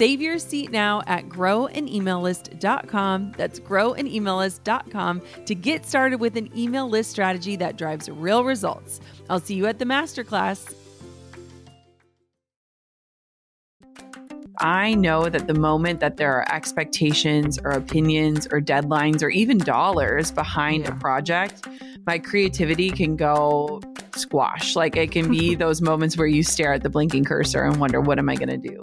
Save your seat now at growanemaillist.com. That's growanemaillist.com to get started with an email list strategy that drives real results. I'll see you at the masterclass. I know that the moment that there are expectations or opinions or deadlines or even dollars behind yeah. a project, my creativity can go squash. Like it can be those moments where you stare at the blinking cursor and wonder, what am I going to do?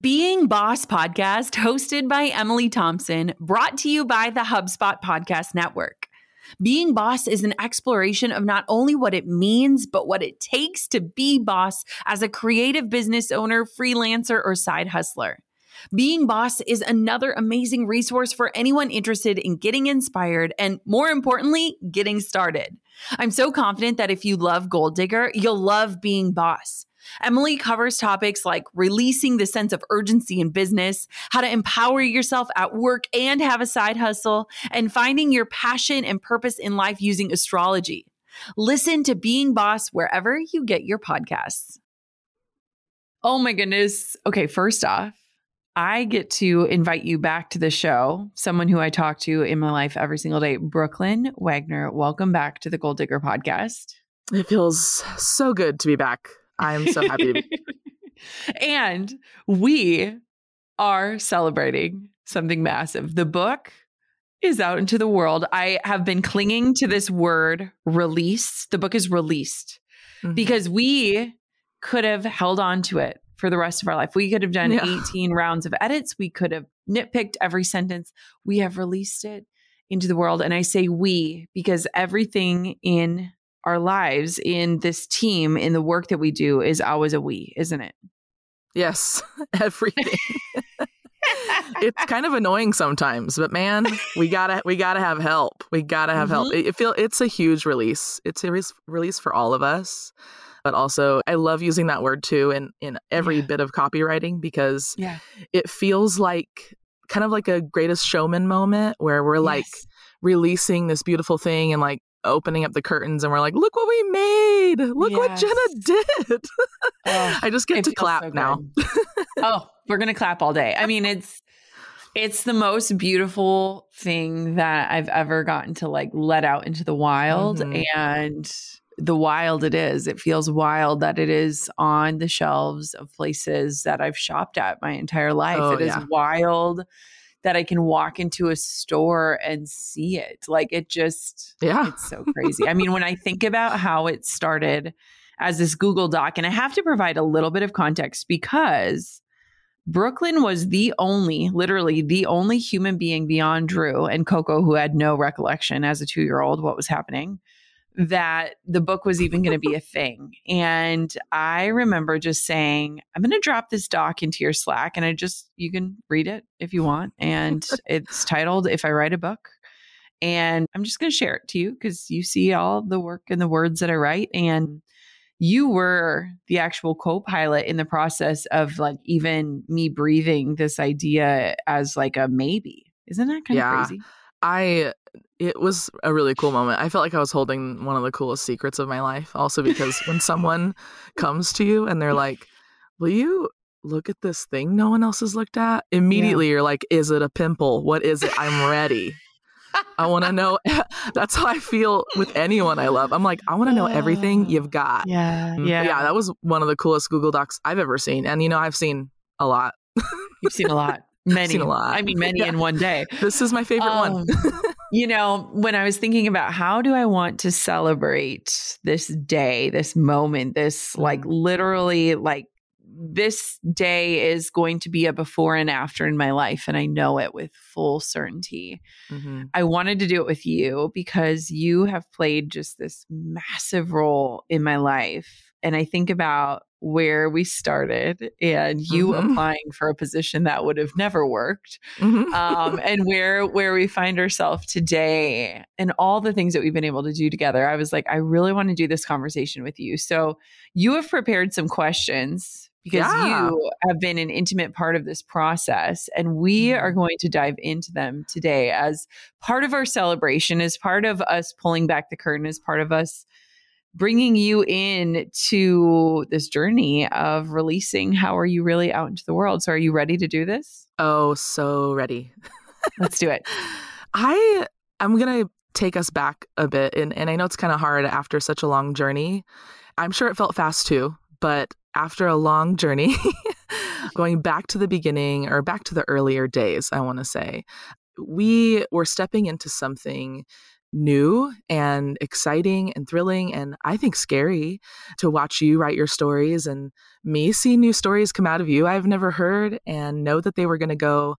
Being Boss podcast, hosted by Emily Thompson, brought to you by the HubSpot Podcast Network. Being boss is an exploration of not only what it means, but what it takes to be boss as a creative business owner, freelancer, or side hustler. Being Boss is another amazing resource for anyone interested in getting inspired and, more importantly, getting started. I'm so confident that if you love Goal Digger, you'll love Being Boss. Emily covers topics like releasing the sense of urgency in business, how to empower yourself at work and have a side hustle, and finding your passion and purpose in life using astrology. Listen to Being Boss wherever you get your podcasts. Oh my goodness. Okay, first off, I get to invite you back to the show, someone who I talk to in my life every single day, Brooklyn Wagner. Welcome back to the Goal Digger podcast. It feels so good to be back. I'm so happy to be. and we are celebrating something massive. The book is out into the world. I have been clinging to this word release. The book is released mm-hmm. because we could have held on to it for the rest of our life. We could have done yeah. 18 rounds of edits. We could have nitpicked every sentence. We have released it into the world. And I say we because everything in our lives in this team in the work that we do is always a we, isn't it? Yes, everything. it's kind of annoying sometimes, but man, we gotta we gotta have help. We gotta have mm-hmm. help. It, it feel it's a huge release. It's a re- release for all of us. But also, I love using that word too in in every yeah. bit of copywriting because yeah. it feels like kind of like a greatest showman moment where we're yes. like releasing this beautiful thing and like opening up the curtains and we're like, look what we made. Look yes. what Jenna did. oh, I just get to clap so now. oh, we're going to clap all day. I mean, it's it's the most beautiful thing that I've ever gotten to like let out into the wild mm-hmm. and the wild it is. It feels wild that it is on the shelves of places that I've shopped at my entire life. Oh, it is yeah. wild that I can walk into a store and see it. Like it just, yeah, it's so crazy. I mean, when I think about how it started as this Google Doc, and I have to provide a little bit of context because Brooklyn was the only, literally the only human being beyond Drew and Coco who had no recollection as a two year old what was happening that the book was even going to be a thing. And I remember just saying, I'm going to drop this doc into your Slack and I just, you can read it if you want. And it's titled If I Write a Book. And I'm just going to share it to you because you see all the work and the words that I write. And you were the actual co-pilot in the process of like even me breathing this idea as like a maybe. Isn't that kind yeah, of crazy? I it was a really cool moment. I felt like I was holding one of the coolest secrets of my life. Also because when someone comes to you and they're like, "Will you look at this thing no one else has looked at?" Immediately yeah. you're like, "Is it a pimple? What is it? I'm ready." I want to know. That's how I feel with anyone I love. I'm like, I want to know everything you've got. Yeah. Mm, yeah. Yeah. That was one of the coolest Google Docs I've ever seen. And, you know, I've seen a lot. You've seen a lot. Many. Seen a lot. I mean, many yeah. in one day. This is my favorite um, one. you know, when I was thinking about how do I want to celebrate this day, this moment, this like literally like this day is going to be a before and after in my life, and I know it with full certainty. Mm-hmm. I wanted to do it with you because you have played just this massive role in my life. And I think about where we started and you mm-hmm. applying for a position that would have never worked mm-hmm. um, and where where we find ourselves today and all the things that we've been able to do together i was like i really want to do this conversation with you so you have prepared some questions because yeah. you have been an intimate part of this process. And we are mm-hmm. going to dive into them today as part of our celebration, as part of us pulling back the curtain, as part of us bringing you in to this journey of releasing how are you really out into the world. So, are you ready to do this? Oh, so ready. Let's do it. I I'm going to take us back a bit and and I know it's kind of hard after such a long journey. I'm sure it felt fast too, but after a long journey, going back to the beginning or back to the earlier days, I want to say, we were stepping into something new and exciting and thrilling and I think scary to watch you write your stories and me see new stories come out of you I've never heard and know that they were going to go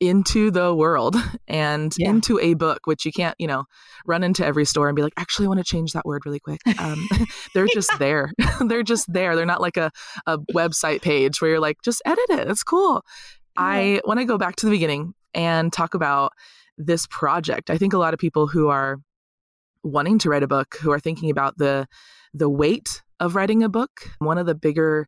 into the world and yeah. into a book, which you can't, you know, run into every store and be like, actually, I want to change that word really quick. Um, they're just there. they're just there. They're not like a, a website page where you're like, just edit it. It's cool. Yeah. I want to go back to the beginning and talk about this project. I think a lot of people who are wanting to write a book, who are thinking about the the weight of writing a book, one of the bigger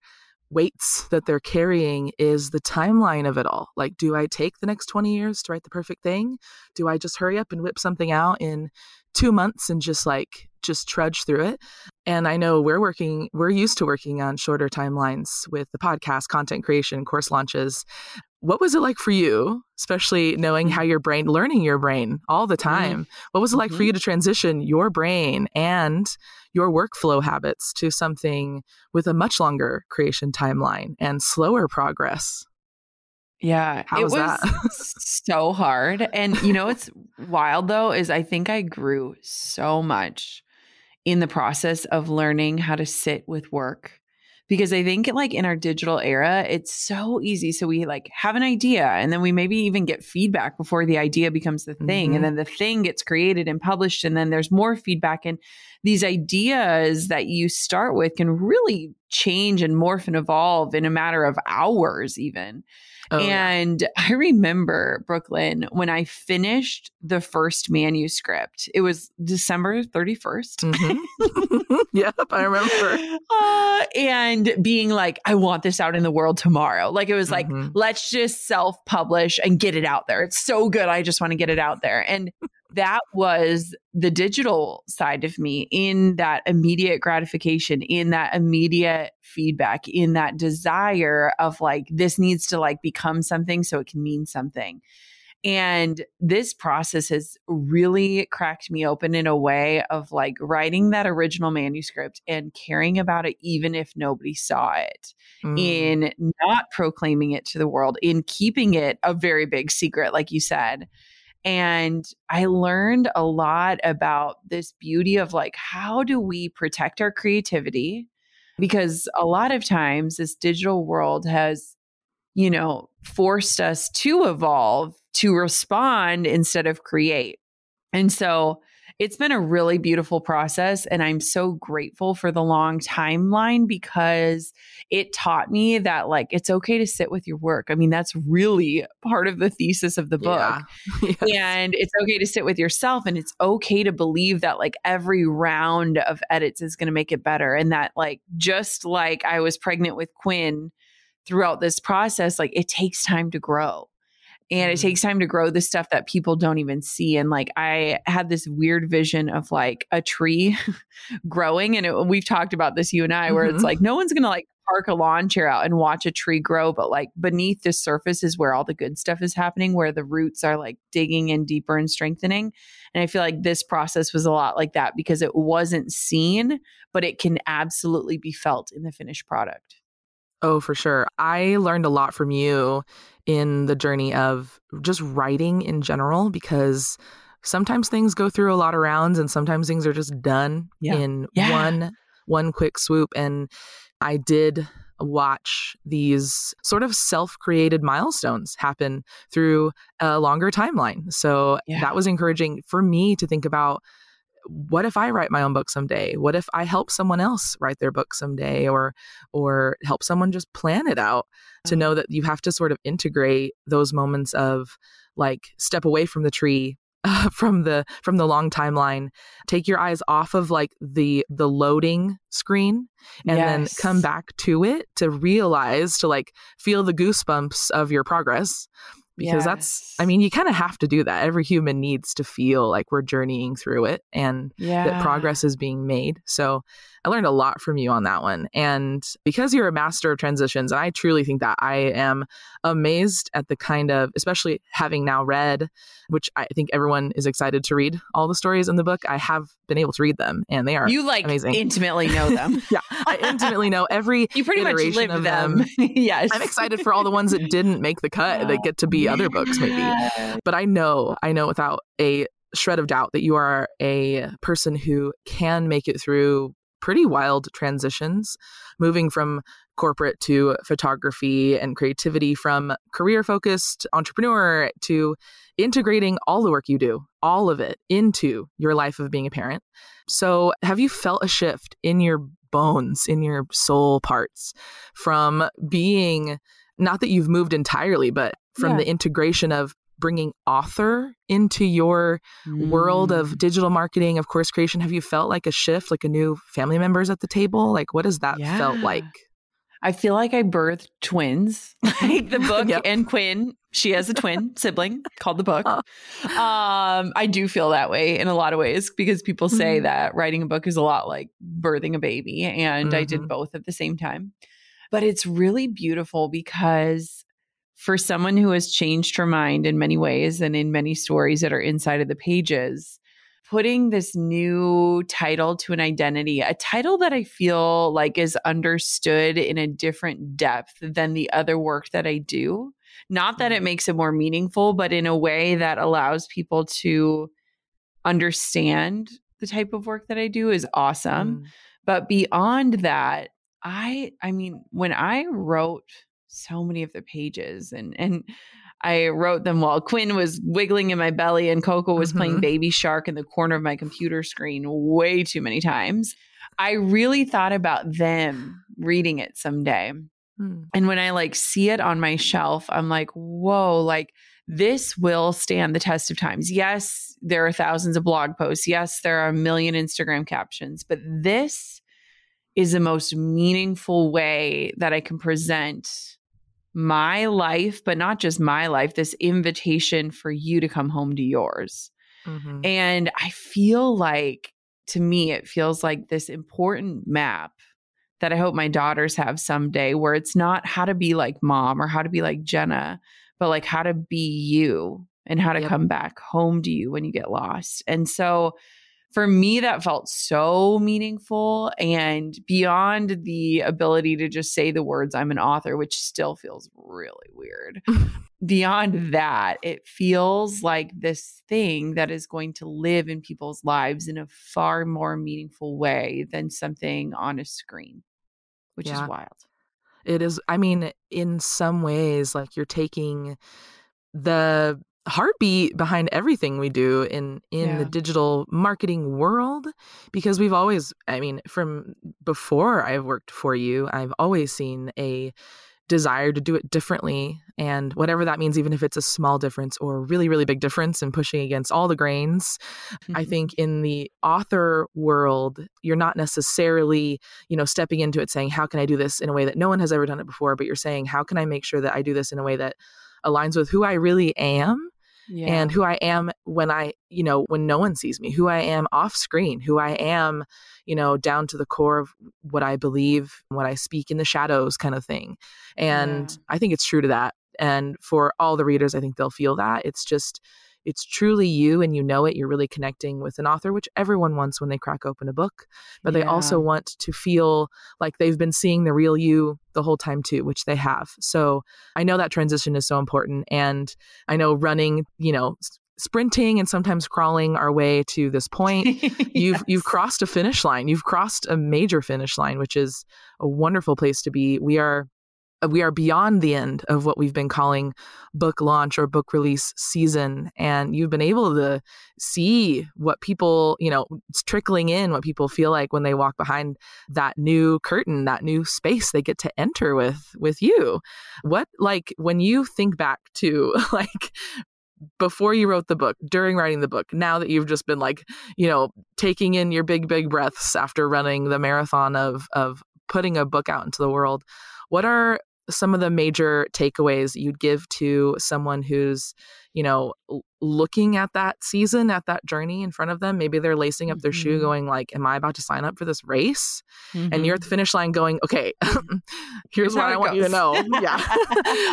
weights that they're carrying is the timeline of it all. Like, do I take the next 20 years to write the perfect thing? Do I just hurry up and whip something out in two months and just like, just trudge through it? And I know we're working, we're used to working on shorter timelines with the podcast, content creation, course launches. What was it like for you, especially knowing how your brain, learning your brain all the mm-hmm. time? Mm-hmm. What was it like mm-hmm. for you to transition your brain and your workflow habits to something with a much longer creation timeline and slower progress? Yeah, How it was, was so hard. And you know what's wild though is I think I grew so much in the process of learning how to sit with work because I think like in our digital era, it's so easy. So we like have an idea and then we maybe even get feedback before the idea becomes the thing. Mm-hmm. And then the thing gets created and published. And then there's more feedback. And these ideas that you start with can really change and morph and evolve in a matter of hours, even. Oh, and yeah. I remember, Brooklyn, when I finished the first manuscript, it was December 31st. Mm-hmm. yep, I remember. Uh, and being like, I want this out in the world tomorrow. Like, it was like, mm-hmm. let's just self publish and get it out there. It's so good. I just want to get it out there. And that was the digital side of me in that immediate gratification, in that immediate feedback, in that desire of like, this needs to like become something so it can mean something. And this process has really cracked me open in a way of like writing that original manuscript and caring about it, even if nobody saw it, mm. in not proclaiming it to the world, in keeping it a very big secret, like you said. And I learned a lot about this beauty of like, how do we protect our creativity? Because a lot of times this digital world has, you know, forced us to evolve, to respond instead of create. And so it's been a really beautiful process. And I'm so grateful for the long timeline because it taught me that, like, it's okay to sit with your work. I mean, that's really part of the thesis of the book. Yeah. yes. And it's okay to sit with yourself and it's okay to believe that, like, every round of edits is going to make it better. And that, like, just like I was pregnant with Quinn throughout this process, like, it takes time to grow and it mm-hmm. takes time to grow the stuff that people don't even see and like i had this weird vision of like a tree growing and it, we've talked about this you and i where mm-hmm. it's like no one's gonna like park a lawn chair out and watch a tree grow but like beneath the surface is where all the good stuff is happening where the roots are like digging in deeper and strengthening and i feel like this process was a lot like that because it wasn't seen but it can absolutely be felt in the finished product Oh, for sure. I learned a lot from you in the journey of just writing in general because sometimes things go through a lot of rounds and sometimes things are just done yeah. in yeah. one one quick swoop and I did watch these sort of self-created milestones happen through a longer timeline. So yeah. that was encouraging for me to think about what if I write my own book someday? What if I help someone else write their book someday or or help someone just plan it out to know mm-hmm. that you have to sort of integrate those moments of like step away from the tree uh, from the from the long timeline take your eyes off of like the the loading screen and yes. then come back to it to realize to like feel the goosebumps of your progress because yes. that's i mean you kind of have to do that every human needs to feel like we're journeying through it and yeah. that progress is being made so i learned a lot from you on that one. And because you're a master of transitions and i truly think that i am amazed at the kind of especially having now read which i think everyone is excited to read all the stories in the book i have been able to read them and they are you like amazing. intimately know them. Yeah i intimately know every you pretty much live them, them. yes. I'm excited for all the ones that didn't make the cut that get to be other books maybe. But i know i know without a shred of doubt that you are a person who can make it through pretty wild transitions, moving from corporate to photography and creativity, from career focused entrepreneur to integrating all the work you do, all of it into your life of being a parent. So, have you felt a shift in your bones, in your soul parts from being not that you've moved entirely, but from yeah. the integration of bringing author into your mm. world of mm. digital marketing, of course creation? Have you felt like a shift, like a new family members at the table? Like what has that yeah. felt like? I feel like I birthed twins, like the book yep. and Quinn. She has a twin sibling called the book. Um, I do feel that way in a lot of ways because people say mm-hmm. that writing a book is a lot like birthing a baby, and mm-hmm. I did mm-hmm. both at the same time. But it's really beautiful because for someone who has changed her mind in many ways and in many stories that are inside of the pages, putting this new title to an identity, a title that I feel like is understood in a different depth than the other work that I do. Not that it mm-hmm. makes it more meaningful, but in a way that allows people to understand the type of work that I do is awesome. Mm. But beyond that, I I mean, when I wrote so many of the pages and and I wrote them while Quinn was wiggling in my belly and Coco was mm-hmm. playing baby shark in the corner of my computer screen way too many times. I really thought about them reading it someday. Mm. And when I like see it on my shelf, I'm like, whoa, like this will stand the test of times. Yes, there are thousands of blog posts. Yes, there are a million Instagram captions, but this is the most meaningful way that I can present my life, but not just my life, this invitation for you to come home to yours. Mm-hmm. And I feel like, to me, it feels like this important map that I hope my daughters have someday where it's not how to be like mom or how to be like Jenna, but like how to be you and how to yep. come back home to you when you get lost. And so, for me, that felt so meaningful and beyond the ability to just say the words, I'm an author, which still feels really weird. beyond that, it feels like this thing that is going to live in people's lives in a far more meaningful way than something on a screen, which yeah. is wild. It is, I mean, in some ways, like you're taking the heartbeat behind everything we do in in yeah. the digital marketing world because we've always i mean from before i've worked for you i've always seen a desire to do it differently and whatever that means even if it's a small difference or really really big difference and pushing against all the grains mm-hmm. i think in the author world you're not necessarily you know stepping into it saying how can i do this in a way that no one has ever done it before but you're saying how can i make sure that i do this in a way that aligns with who i really am yeah. and who I am when I, you know, when no one sees me, who I am off screen, who I am, you know, down to the core of what I believe, what I speak in the shadows kind of thing. And yeah. I think it's true to that. And for all the readers, I think they'll feel that. It's just, it's truly you and you know it you're really connecting with an author which everyone wants when they crack open a book but yeah. they also want to feel like they've been seeing the real you the whole time too which they have. So i know that transition is so important and i know running you know sprinting and sometimes crawling our way to this point you've you've crossed a finish line you've crossed a major finish line which is a wonderful place to be. We are Uh, we are beyond the end of what we've been calling book launch or book release season and you've been able to see what people you know it's trickling in what people feel like when they walk behind that new curtain that new space they get to enter with with you. What like when you think back to like before you wrote the book, during writing the book, now that you've just been like, you know, taking in your big, big breaths after running the marathon of of putting a book out into the world, what are some of the major takeaways you'd give to someone who's you know looking at that season at that journey in front of them maybe they're lacing up their mm-hmm. shoe going like am i about to sign up for this race mm-hmm. and you're at the mm-hmm. finish line going okay here's what i want you to know yeah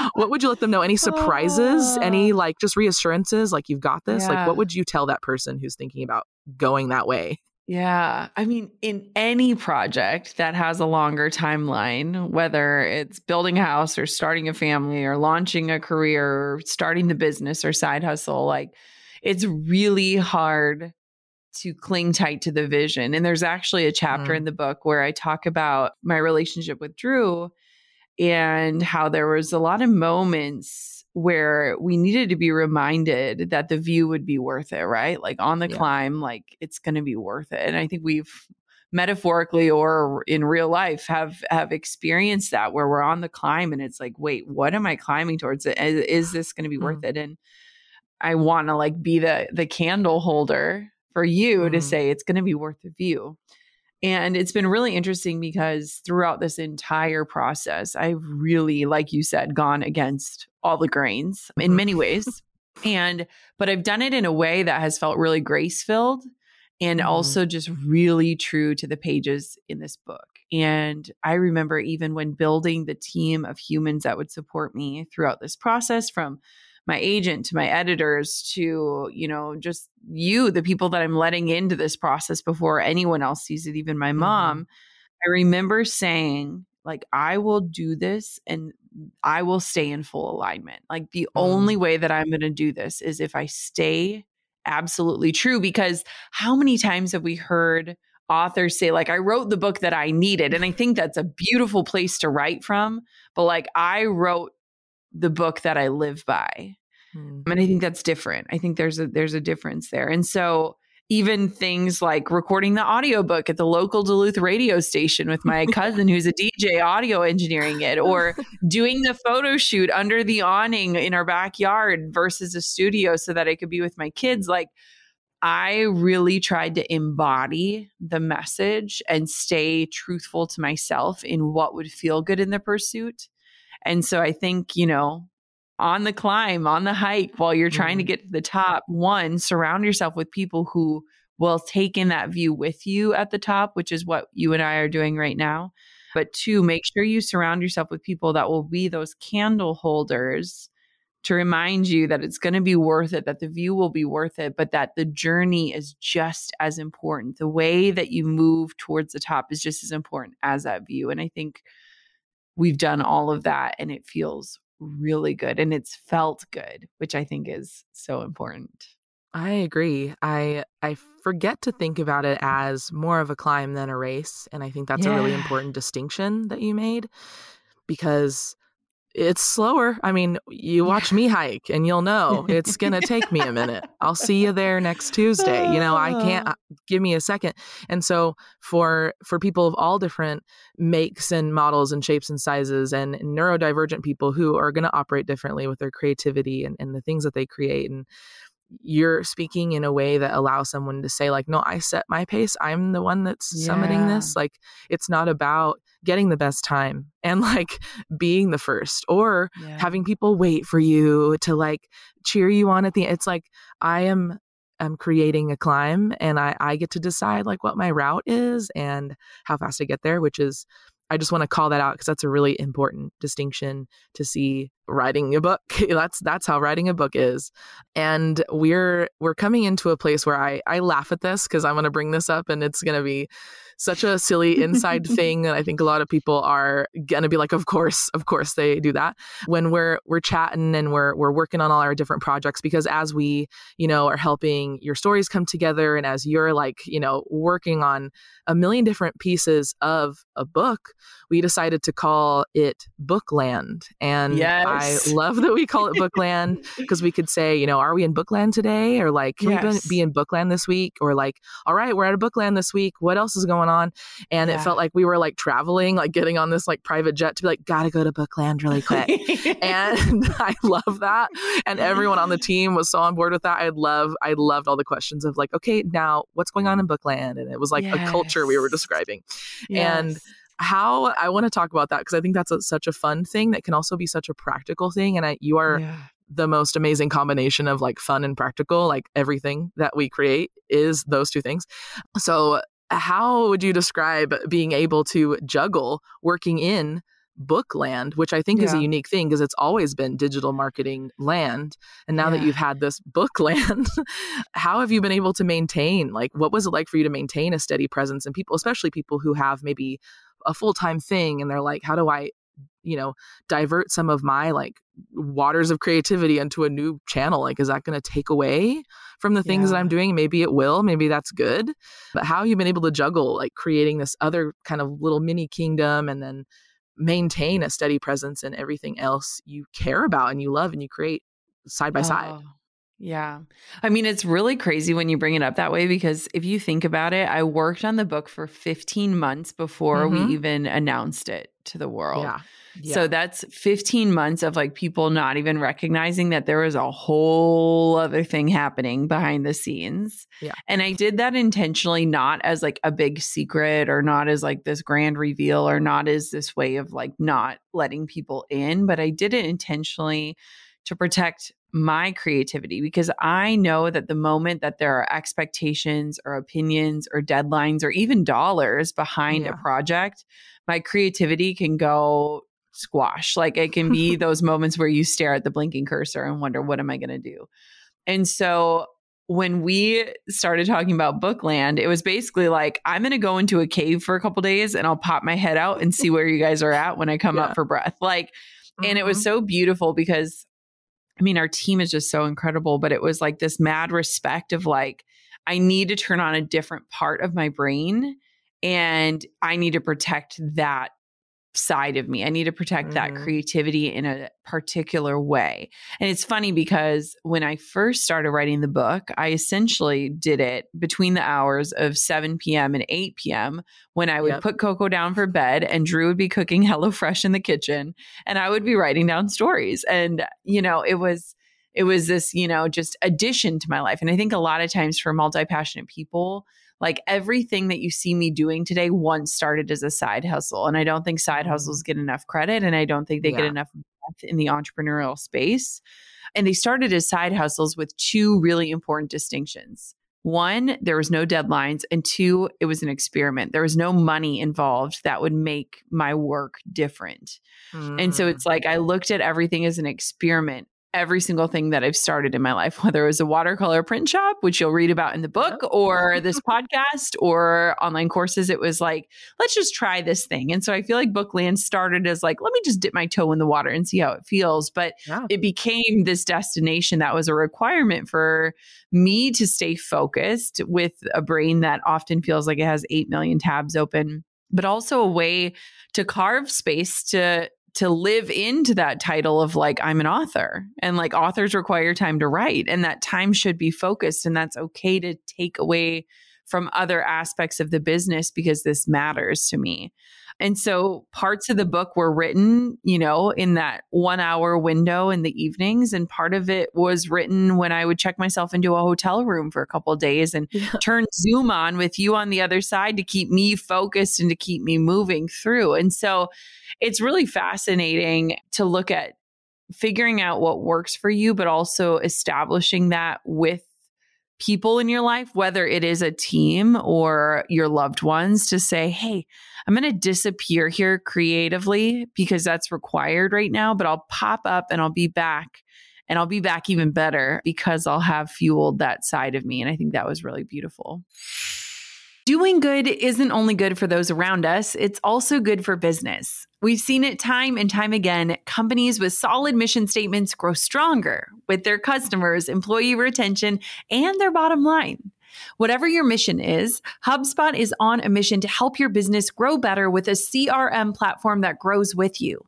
what would you let them know any surprises uh, any like just reassurances like you've got this yeah. like what would you tell that person who's thinking about going that way yeah. I mean, in any project that has a longer timeline, whether it's building a house or starting a family or launching a career or starting the business or side hustle, like it's really hard to cling tight to the vision. And there's actually a chapter mm. in the book where I talk about my relationship with Drew and how there was a lot of moments where we needed to be reminded that the view would be worth it, right? Like on the yeah. climb, like it's going to be worth it. And I think we've metaphorically or in real life have have experienced that where we're on the climb and it's like, wait, what am I climbing towards? Is, is this going to be mm. worth it? And I want to like be the the candle holder for you mm. to say it's going to be worth the view. And it's been really interesting because throughout this entire process, I've really, like you said, gone against all the grains in many mm-hmm. ways. and, but I've done it in a way that has felt really grace filled and mm. also just really true to the pages in this book. And I remember even when building the team of humans that would support me throughout this process from my agent to my editors to you know just you the people that i'm letting into this process before anyone else sees it even my mm-hmm. mom i remember saying like i will do this and i will stay in full alignment like the mm. only way that i'm going to do this is if i stay absolutely true because how many times have we heard authors say like i wrote the book that i needed and i think that's a beautiful place to write from but like i wrote the book that I live by. Hmm. And I think that's different. I think there's a there's a difference there. And so even things like recording the audiobook at the local Duluth radio station with my cousin who's a DJ audio engineering it or doing the photo shoot under the awning in our backyard versus a studio so that I could be with my kids like I really tried to embody the message and stay truthful to myself in what would feel good in the pursuit and so I think, you know, on the climb, on the hike, while you're trying mm-hmm. to get to the top, one, surround yourself with people who will take in that view with you at the top, which is what you and I are doing right now. But two, make sure you surround yourself with people that will be those candle holders to remind you that it's going to be worth it, that the view will be worth it, but that the journey is just as important. The way that you move towards the top is just as important as that view. And I think we've done all of that and it feels really good and it's felt good, which I think is so important. I agree. I I forget to think about it as more of a climb than a race, and I think that's yeah. a really important distinction that you made because it's slower. I mean, you watch me hike and you'll know it's going to take me a minute. I'll see you there next Tuesday. You know, I can't uh, give me a second. And so for for people of all different makes and models and shapes and sizes and neurodivergent people who are going to operate differently with their creativity and, and the things that they create and you're speaking in a way that allows someone to say like no i set my pace i'm the one that's yeah. summiting this like it's not about getting the best time and like being the first or yeah. having people wait for you to like cheer you on at the end it's like i am i'm creating a climb and i i get to decide like what my route is and how fast i get there which is I just want to call that out because that's a really important distinction to see writing a book. that's that's how writing a book is. And we're we're coming into a place where I I laugh at this because I'm going to bring this up and it's going to be such a silly inside thing and I think a lot of people are going to be like of course of course they do that. When we're we're chatting and we're we're working on all our different projects because as we you know are helping your stories come together and as you're like you know working on a million different pieces of a book we decided to call it Bookland. And yes. I love that we call it Bookland because we could say you know are we in Bookland today? or like can yes. we be in Bookland this week? or like all right we're at a Bookland this week. What else is going on. And yeah. it felt like we were like traveling, like getting on this like private jet to be like, gotta go to Bookland really quick. and I love that. And everyone on the team was so on board with that. I love, I loved all the questions of like, okay, now what's going on in Bookland? And it was like yes. a culture we were describing. Yes. And how I want to talk about that because I think that's a, such a fun thing that can also be such a practical thing. And I, you are yeah. the most amazing combination of like fun and practical. Like everything that we create is those two things. So how would you describe being able to juggle working in bookland which i think yeah. is a unique thing because it's always been digital marketing land and now yeah. that you've had this bookland how have you been able to maintain like what was it like for you to maintain a steady presence and people especially people who have maybe a full-time thing and they're like how do i you know divert some of my like waters of creativity into a new channel like is that going to take away from the things yeah. that i'm doing maybe it will maybe that's good but how you've been able to juggle like creating this other kind of little mini kingdom and then maintain a steady presence in everything else you care about and you love and you create side by oh. side yeah. I mean, it's really crazy when you bring it up that way because if you think about it, I worked on the book for 15 months before mm-hmm. we even announced it to the world. Yeah. Yeah. So that's 15 months of like people not even recognizing that there was a whole other thing happening behind the scenes. Yeah. And I did that intentionally, not as like a big secret or not as like this grand reveal or not as this way of like not letting people in, but I did it intentionally to protect my creativity because I know that the moment that there are expectations or opinions or deadlines or even dollars behind yeah. a project, my creativity can go squash. Like it can be those moments where you stare at the blinking cursor and wonder, what am I going to do? And so when we started talking about Bookland, it was basically like, I'm going to go into a cave for a couple days and I'll pop my head out and see where you guys are at when I come yeah. up for breath. Like, mm-hmm. and it was mm-hmm. so beautiful because I mean, our team is just so incredible, but it was like this mad respect of like, I need to turn on a different part of my brain and I need to protect that side of me. I need to protect mm-hmm. that creativity in a particular way. And it's funny because when I first started writing the book, I essentially did it between the hours of 7 p.m. and 8 p.m. when I would yep. put Coco down for bed and Drew would be cooking HelloFresh in the kitchen and I would be writing down stories. And, you know, it was it was this, you know, just addition to my life. And I think a lot of times for multi passionate people, like everything that you see me doing today once started as a side hustle. And I don't think side mm-hmm. hustles get enough credit. And I don't think they yeah. get enough in the entrepreneurial space. And they started as side hustles with two really important distinctions. One, there was no deadlines. And two, it was an experiment. There was no money involved that would make my work different. Mm. And so it's mm. like I looked at everything as an experiment every single thing that I've started in my life, whether it was a watercolor print shop, which you'll read about in the book, or this podcast or online courses. It was like, let's just try this thing. And so I feel like Bookland started as like, let me just dip my toe in the water and see how it feels. But yeah. it became this destination that was a requirement for me to stay focused with a brain that often feels like it has 8 million tabs open, but also a way to carve space to to live into that title of like I'm an author and like authors require time to write and that time should be focused and that's okay to take away from other aspects of the business because this matters to me. And so parts of the book were written, you know, in that one hour window in the evenings. And part of it was written when I would check myself into a hotel room for a couple days and yeah. turn Zoom on with you on the other side to keep me focused and to keep me moving through. And so it's really fascinating to look at figuring out what works for you, but also establishing that with people in your life, whether it is a team or your loved ones, to say, hey, I'm going to disappear here creatively because that's required right now, but I'll pop up and I'll be back. And I'll be back even better because I'll have fueled that side of me. And I think that was really beautiful. Doing good isn't only good for those around us, it's also good for business. We've seen it time and time again. Companies with solid mission statements grow stronger with their customers, employee retention, and their bottom line. Whatever your mission is, HubSpot is on a mission to help your business grow better with a CRM platform that grows with you.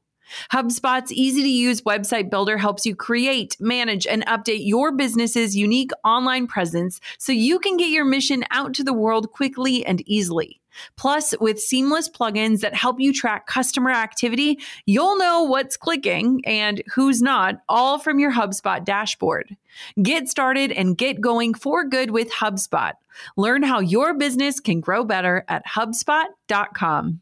HubSpot's easy to use website builder helps you create, manage, and update your business's unique online presence so you can get your mission out to the world quickly and easily. Plus, with seamless plugins that help you track customer activity, you'll know what's clicking and who's not, all from your HubSpot dashboard. Get started and get going for good with HubSpot. Learn how your business can grow better at HubSpot.com.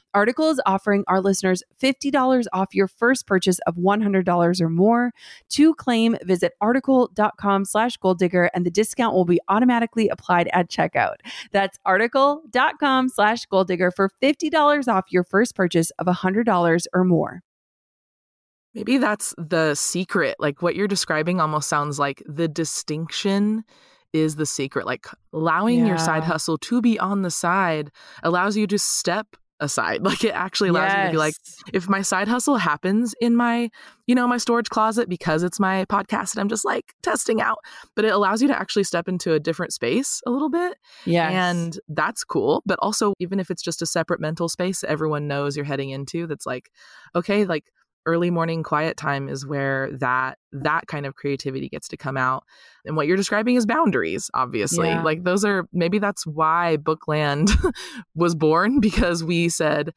Article is offering our listeners $50 off your first purchase of $100 or more. To claim, visit article.com slash goal digger and the discount will be automatically applied at checkout. That's article.com slash goal digger for $50 off your first purchase of $100 or more. Maybe that's the secret. Like what you're describing almost sounds like the distinction is the secret. Like allowing yeah. your side hustle to be on the side allows you to step aside. Like it actually allows yes. me to be like, if my side hustle happens in my, you know, my storage closet because it's my podcast and I'm just like testing out, but it allows you to actually step into a different space a little bit. Yeah. And that's cool. But also, even if it's just a separate mental space everyone knows you're heading into, that's like, okay, like early morning quiet time is where that that kind of creativity gets to come out. And what you're describing is boundaries obviously. Yeah. like those are maybe that's why bookland was born because we said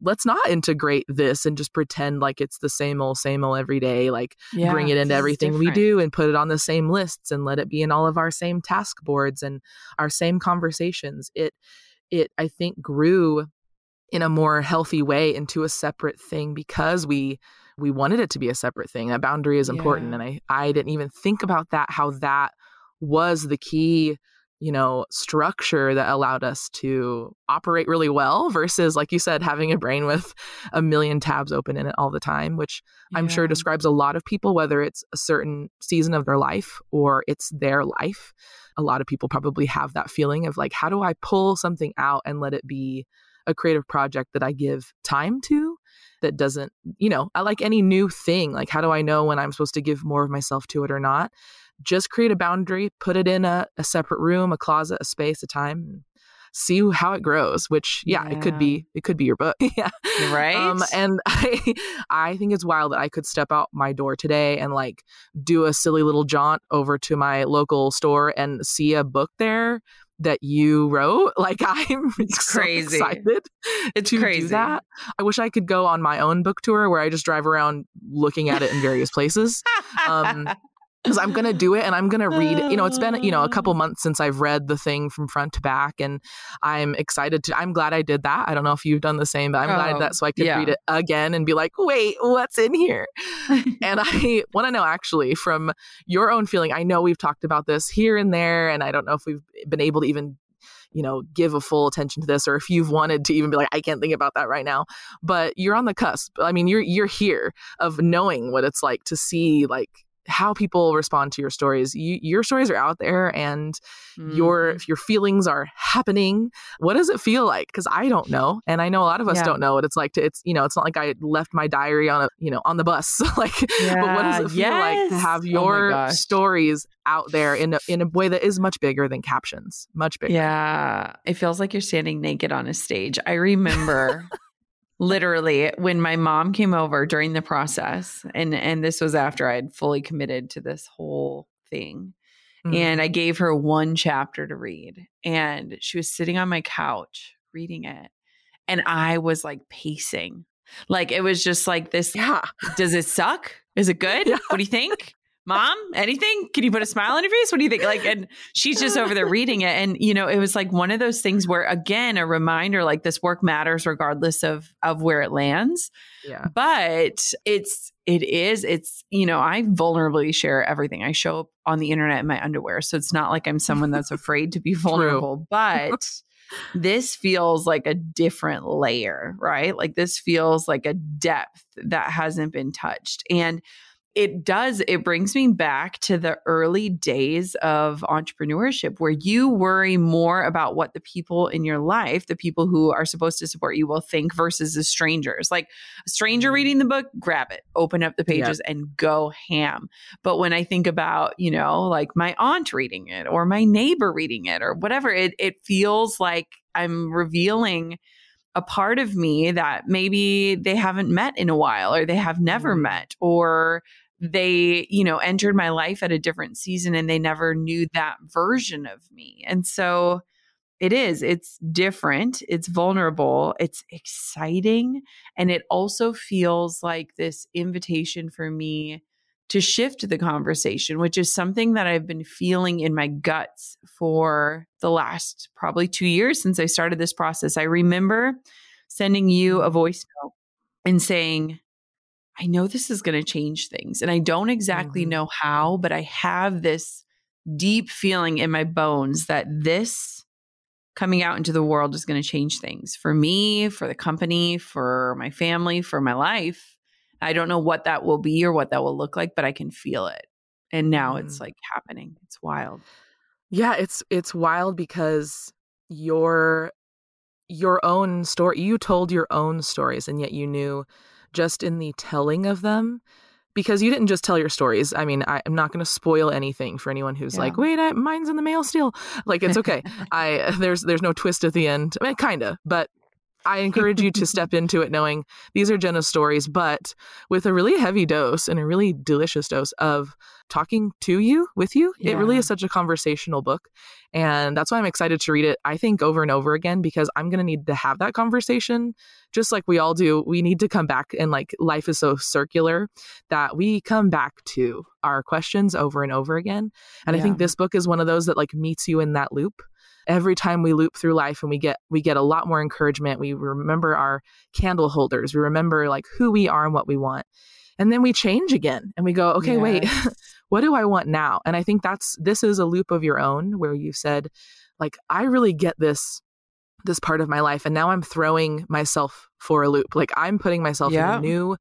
let's not integrate this and just pretend like it's the same old same old every day like yeah, bring it into everything we do and put it on the same lists and let it be in all of our same task boards and our same conversations. It it i think grew in a more healthy way into a separate thing because we we wanted it to be a separate thing that boundary is important yeah. and i i didn't even think about that how that was the key you know structure that allowed us to operate really well versus like you said having a brain with a million tabs open in it all the time which yeah. i'm sure describes a lot of people whether it's a certain season of their life or it's their life a lot of people probably have that feeling of like how do i pull something out and let it be a creative project that I give time to that doesn't, you know, I like any new thing. Like, how do I know when I'm supposed to give more of myself to it or not? Just create a boundary, put it in a, a separate room, a closet, a space, a time. see how it grows which yeah, yeah. it could be it could be your book yeah right um, and i i think it's wild that i could step out my door today and like do a silly little jaunt over to my local store and see a book there that you wrote. Like I'm it's so crazy. excited it's to crazy. do that. I wish I could go on my own book tour where I just drive around looking at it in various places. Um, because I'm gonna do it and I'm gonna read. You know, it's been you know a couple oh. months since I've read the thing from front to back, and I'm excited to. I'm glad I did that. I don't know if you've done the same, but I'm oh, glad that so I could yeah. read it again and be like, wait, what's in here? and I want to know actually from your own feeling. I know we've talked about this here and there, and I don't know if we've been able to even you know give a full attention to this or if you've wanted to even be like i can't think about that right now but you're on the cusp i mean you're you're here of knowing what it's like to see like how people respond to your stories. You, your stories are out there, and mm. your mm-hmm. your feelings are happening. What does it feel like? Because I don't know, and I know a lot of us yeah. don't know what it's like to. It's you know, it's not like I left my diary on a you know on the bus. like, yeah. but what does it feel yes. like to have oh your oh stories out there in a, in a way that is much bigger than captions? Much bigger. Yeah, it feels like you're standing naked on a stage. I remember literally when my mom came over during the process and and this was after i had fully committed to this whole thing mm-hmm. and i gave her one chapter to read and she was sitting on my couch reading it and i was like pacing. Like it was just like this yeah. Does it suck? Is it good? Yeah. what do you think mom anything? Can you put a smile on your face? What do you think? Like and she's just over there reading it. And you know it was like one of those things where again a reminder like this work matters regardless of of where it lands. Yeah. But it's it is it's you know i vulnerably share everything. I show up on the internet in my underwear so it's not like i'm someone that's afraid to be vulnerable but this feels like a different layer right? Like this feels like a depth that hasn't been touched. And it does it brings me back to the early days of entrepreneurship where you worry more about what the people in your life the people who are supposed to support you will think versus the strangers like a stranger mm-hmm. reading the book grab it open up the pages yep. and go ham but when i think about you know like my aunt reading it or my neighbor reading it or whatever it it feels like i'm revealing a part of me that maybe they haven't met in a while or they have never mm-hmm. met or they, you know, entered my life at a different season and they never knew that version of me. And so it is, it's different, it's vulnerable, it's exciting. And it also feels like this invitation for me to shift the conversation, which is something that I've been feeling in my guts for the last probably two years since I started this process. I remember sending you a voice note and saying, I know this is going to change things. And I don't exactly mm-hmm. know how, but I have this deep feeling in my bones that this coming out into the world is going to change things for me, for the company, for my family, for my life. I don't know what that will be or what that will look like, but I can feel it. And now mm. it's like happening. It's wild. Yeah, it's it's wild because your your own story you told your own stories and yet you knew just in the telling of them because you didn't just tell your stories. I mean, I, am not going to spoil anything for anyone who's yeah. like, "Wait, I, mine's in the mail still." Like, it's okay. I there's there's no twist at the end. I mean, kinda, but I encourage you to step into it knowing these are Jenna's stories, but with a really heavy dose and a really delicious dose of talking to you, with you. Yeah. It really is such a conversational book. And that's why I'm excited to read it, I think, over and over again, because I'm going to need to have that conversation just like we all do. We need to come back, and like life is so circular that we come back to our questions over and over again. And yeah. I think this book is one of those that like meets you in that loop every time we loop through life and we get we get a lot more encouragement we remember our candle holders we remember like who we are and what we want and then we change again and we go okay yes. wait what do i want now and i think that's this is a loop of your own where you said like i really get this this part of my life and now i'm throwing myself for a loop like i'm putting myself yeah. in a new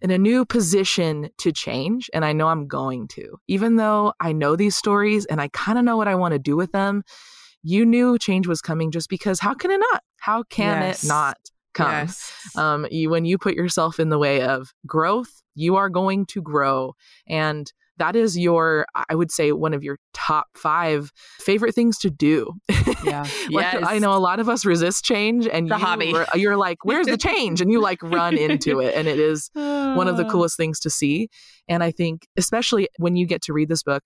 in a new position to change and i know i'm going to even though i know these stories and i kind of know what i want to do with them you knew change was coming just because how can it not? How can yes. it not come? Yes. Um, you, when you put yourself in the way of growth, you are going to grow. And that is your i would say one of your top five favorite things to do yeah like yes. i know a lot of us resist change and The you, hobby. you're like where's the change and you like run into it and it is one of the coolest things to see and i think especially when you get to read this book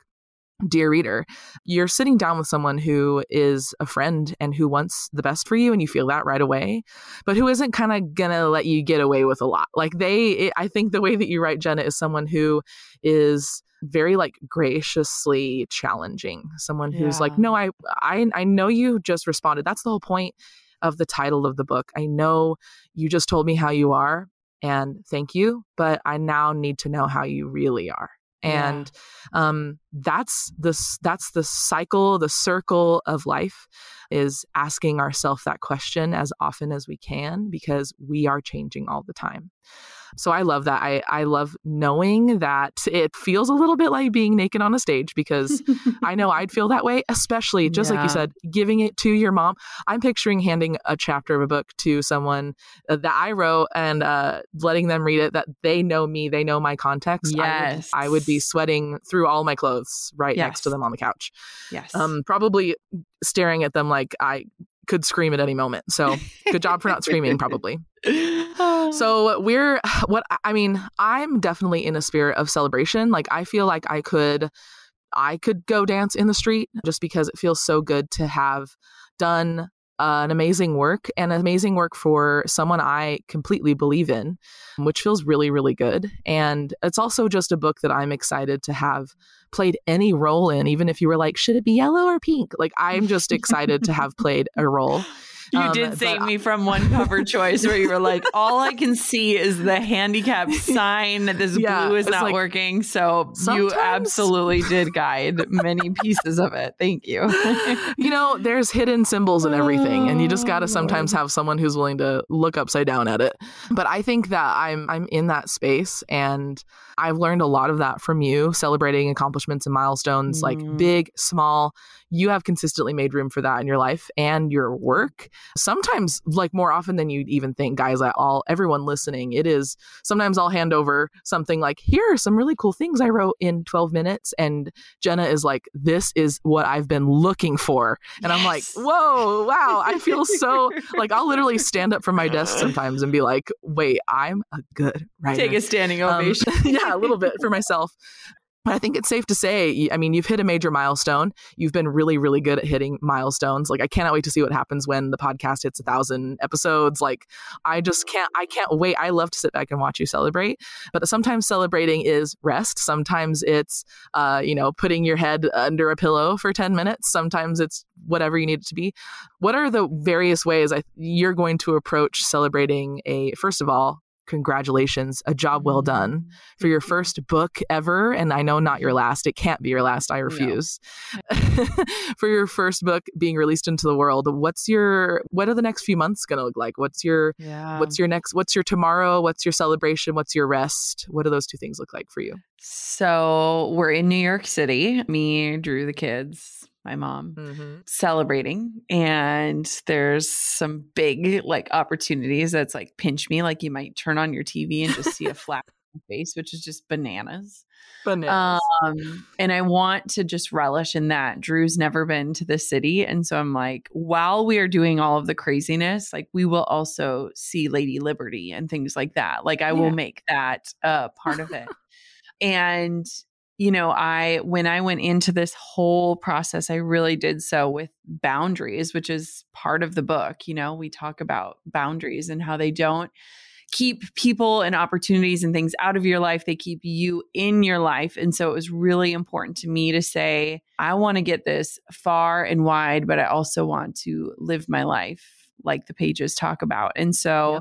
dear reader you're sitting down with someone who is a friend and who wants the best for you and you feel that right away but who isn't kind of gonna let you get away with a lot. Like they i think the way that you write jenna is someone who is very like graciously challenging someone who's like no I, I i know you just responded. That's the whole point of the title of the book. I know you just told me how you are and thank you but i now need to know how you really are Yeah. and um, that's the that's the cycle the circle of life is asking ourselves that question as often as we can because we are changing all the time so i love that i i love knowing that it feels a little bit like being naked on a stage because I know I'd feel that way, especially just like you said, giving it to your mom. I'm picturing handing a chapter of a book to someone uh, that I wrote and uh, letting them read it that they know me, they know my context. I would, Yes. I would be sweating through all my clothes right next to them on the couch. yes Um, probably staring at them like I could scream at any moment. So good job for not screaming, probably. So we're what I mean, I'm definitely in a spirit of celebration. Like I feel like I could I could go dance in the street just because it feels so good to have done uh, an amazing work and amazing work for someone I completely believe in, which feels really, really good. And it's also just a book that I'm excited to have played any role in, even if you were like, should it be yellow or pink? Like, I'm just excited to have played a role. You Um, did save me from one cover choice where you were like, all I can see is the handicap sign. That this Yeah, glue is not like, working. So you absolutely did guide many pieces of it. Thank you. you know, there's hidden symbols and everything, and you just got Oh, to sometimes have someone who's willing to look upside down at it. But I think that I'm I'm in that space, and I've learned a lot of that from you, celebrating accomplishments and milestones, like Mm. big, small. You have consistently made room for that in your life and your work. Sometimes, like more often than you'd even think, guys. I all everyone listening, it is sometimes I'll hand over something like, "Here are some really cool things I wrote in 12 minutes," and Jenna is like, "This is what I've been looking for," and I'm like, "Whoa, wow!" I feel so like I'll literally stand up from my desk sometimes and be like, "Wait, I'm a good writer." Take a standing Um, ovation. yeah, a little bit for myself. But I think it's safe to say, I mean, you've hit a major milestone. You've been really, really good at hitting milestones. Like, I cannot wait to see what happens when the podcast hits a thousand episodes. Like, I just can't, I can't wait. I love to sit back and watch you celebrate. But sometimes celebrating is rest. Sometimes it's, uh, you know, putting your head under a pillow for 10 minutes. Sometimes it's whatever you need it to be. What are the various ways I, you're going to approach celebrating a, first of all, congratulations, a job well mm-hmm. done for your mm-hmm. first book ever. And I know not your last. It can't be your last. I refuse. for your first book being released into the world, what's your what are the next few months gonna look like? What's your Yeah. what's your next what's your tomorrow? What's your celebration? What's your rest? What do those two things look like for you? so we're in New York City. Me, Drew, the kids, my mom. Mm-hmm. celebrating and there's some big like opportunities that's like pinch me like you might turn on your tv and just see a flat face which is just bananas Bananas. um and i want to just relish in that drew's never been to the city and so i'm like while we are doing all of the craziness like we will also see lady liberty and things like that like i Yeah. will make that uh part of it and you know i when i went into this whole process i really did so with boundaries which is part of the book you know? We talk about boundaries and how they don't keep people and opportunities and things out of your life. They keep you in your life. And so it was really important to me to say i want to get this far and wide but i also want to live my life like the pages talk about. And so.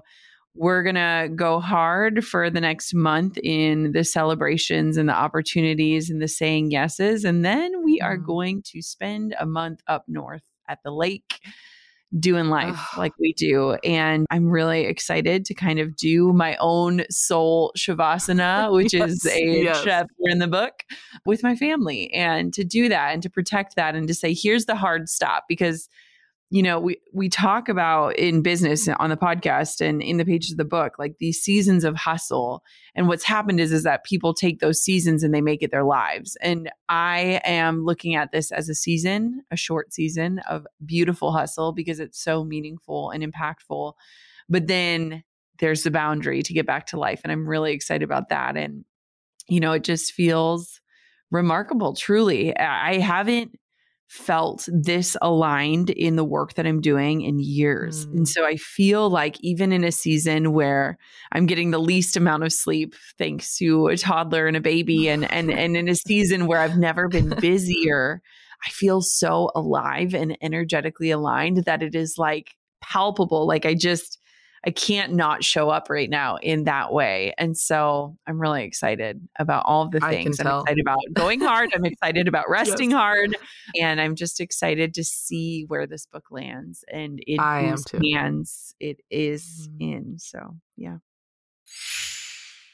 We're going to go hard for the next month in the celebrations and the opportunities and the saying yeses. And then we are Mm. going to spend a month up north at the lake doing life Ugh. like we do. And I'm really excited to kind of do my own soul shavasana, which is a yes. chapter in the book with my family. And to do that and to protect that and to say, here's the hard stop because you know, we we talk about in business on the podcast and in the pages of the book, like these seasons of hustle. And what's happened is is that people take those seasons and they make it their lives. And I am looking at this as a season, a short season of beautiful hustle because it's so meaningful and impactful. But then there's the boundary to get back to life. And I'm really excited about that. And, you know, it just feels remarkable, truly. I haven't felt this aligned in the work that I'm doing in years. Mm. And so I feel like even in a season where I'm getting the least amount of sleep thanks to a toddler and a baby and and and in a season where I've never been busier, I feel so alive and energetically aligned that it is like palpable like I just I can't not show up right now in that way. And so I'm really excited about all the things. I'm excited about going hard. I'm excited about resting yes. hard. And I'm just excited to see where this book lands and in I whose hands it is mm. in. So yeah.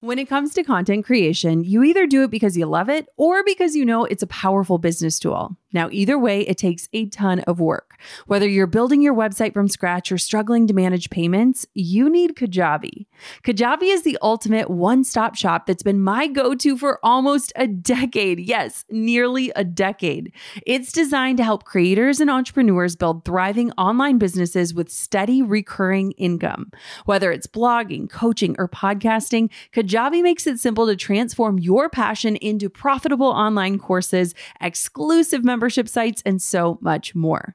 When it comes to content creation, you either do it because you love it or because you know it's a powerful business tool. Now, either way, it takes a ton of work. Whether you're building your website from scratch or struggling to manage payments, you need Kajabi. Kajabi is the ultimate one stop shop that's been my go to for almost a decade. Yes, nearly a decade. It's designed to help creators and entrepreneurs build thriving online businesses with steady recurring income. Whether it's blogging, coaching, or podcasting, Kajabi makes it simple to transform your passion into profitable online courses, exclusive membership sites, and so much more.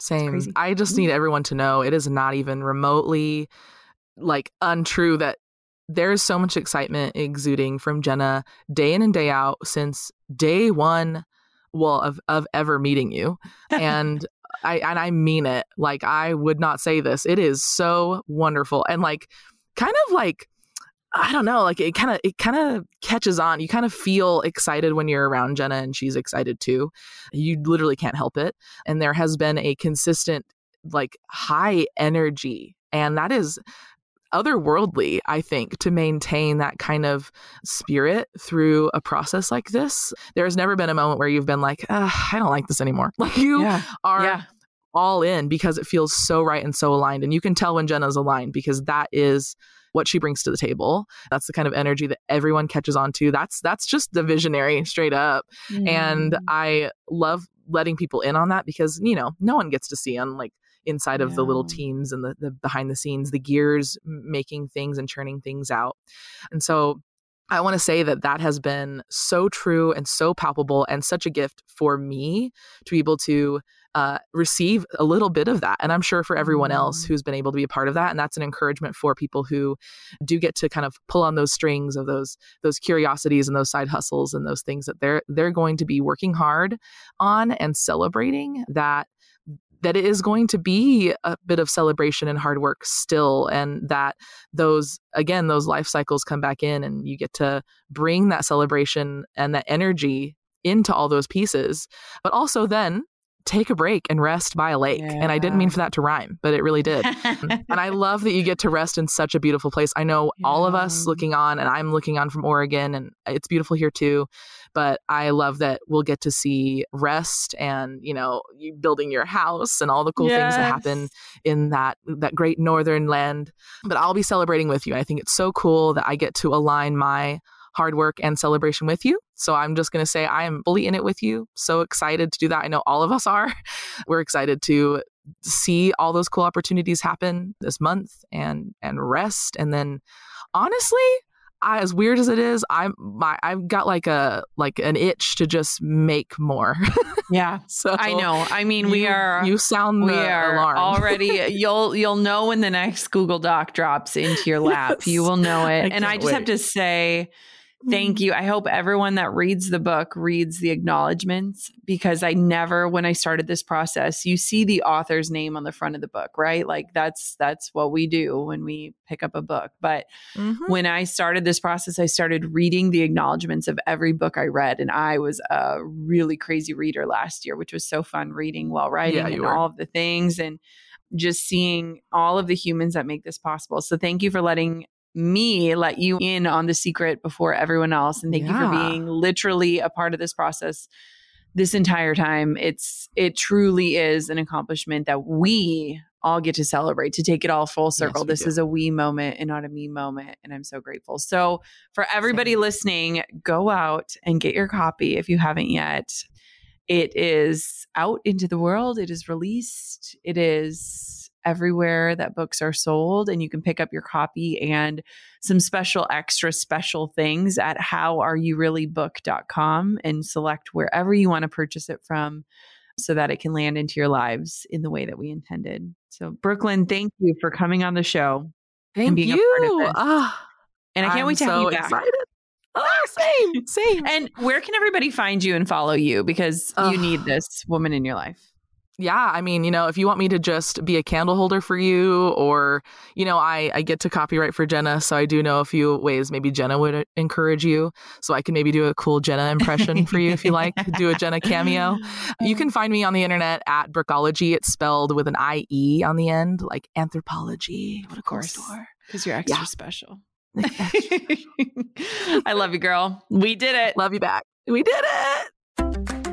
Same. I just need mm-hmm. everyone to know it is not even remotely like untrue that there is so much excitement exuding from Jenna day in and day out since day one well of of ever meeting you. And I and I mean it. Like I would not say this. It is so wonderful. And like kind of like I don't know, like it kind of it kind of catches on. You kind of feel excited when you're around Jenna and she's excited too. You literally can't help it. And there has been a consistent like high energy and that is otherworldly, I think, to maintain that kind of spirit through a process like this. There has never been a moment where you've been like, I don't like this anymore. Like you yeah. are yeah. all in because it feels so right and so aligned. And you can tell when Jenna's aligned because that is what she brings to the table. That's the kind of energy that everyone catches on to. That's that's just the visionary straight up. Mm. And I love letting people in on that because, you know, no one gets to see on like inside of the little teams and the, the behind the scenes, the gears making things and churning things out. And so I want to say that that has been so true and so palpable and such a gift for me to be able to uh, receive a little bit of that. And I'm sure for everyone else mm. who's been able to be a part of that. And that's an encouragement for people who do get to kind of pull on those strings of those those curiosities and those side hustles and those things that they're they're going to be working hard on and celebrating that that it is going to be a bit of celebration and hard work still and that those again those life cycles come back in and you get to bring that celebration and that energy into all those pieces but also then take a break and rest by a lake. Yeah. And I didn't mean for that to rhyme, but it really did. and I love that you get to rest in such a beautiful place. I know yeah. all of us looking on, and I'm looking on from Oregon, and it's beautiful here too. But I love that we'll get to see rest and, you know, you building your house and all the cool yes. things that happen in that that great northern land. But I'll be celebrating with you. I think it's so cool that I get to align my hard work and celebration with you. So I'm just going to say I am fully in it with you. So excited to do that. I know all of us are. We're excited to see all those cool opportunities happen this month and and rest and then honestly I, as weird as it is, I'm my I've got like a like an itch to just make more. yeah, so I know. I mean, you, we are. You sound we are alarm. already. You'll you'll know when the next Google Doc drops into your lap. Yes. You will know it. I and I just wait. have to say, Thank mm-hmm. you. I hope everyone that reads the book reads the acknowledgments because I never when I started this process, you see the author's name on the front of the book, right? Like that's that's what we do when we pick up a book. But mm-hmm. when I started this process, I started reading the acknowledgments of every book I read and I was a really crazy reader last year, which was so fun reading while writing yeah, and all of the things and just seeing all of the humans that make this possible. So thank you for letting me let you in on the secret before everyone else and thank yeah. you for being literally a part of this process this entire time it's it truly is an accomplishment that we all get to celebrate to take it all full circle yes, this do. is a we moment and not a me moment and i'm so grateful so for everybody Same. listening go out and get your copy if you haven't yet it is out into the world it is released it is everywhere that books are sold and you can pick up your copy and some special extra special things at howareyoureallybook.com and select wherever you want to purchase it from so that it can land into your lives in the way that we intended. So Brooklyn, thank you for coming on the show. Thank you. Oh, and I can't I'm wait to so have you back. Excited. Oh, same, same. And where can everybody find you and follow you? Because you need this woman in your life yeah, I mean, you know, if you want me to just be a candle holder for you, or, you know, I, I get to copyright for Jenna, so I do know a few ways maybe Jenna would uh, encourage you. So I can maybe do a cool Jenna impression for you if you like, do a Jenna cameo. You can find me on the internet at Brookology. It's spelled with an IE on the end, like anthropology. What a course. Because you're extra yeah. special. I love you, girl. We did it. Love you back. We did it.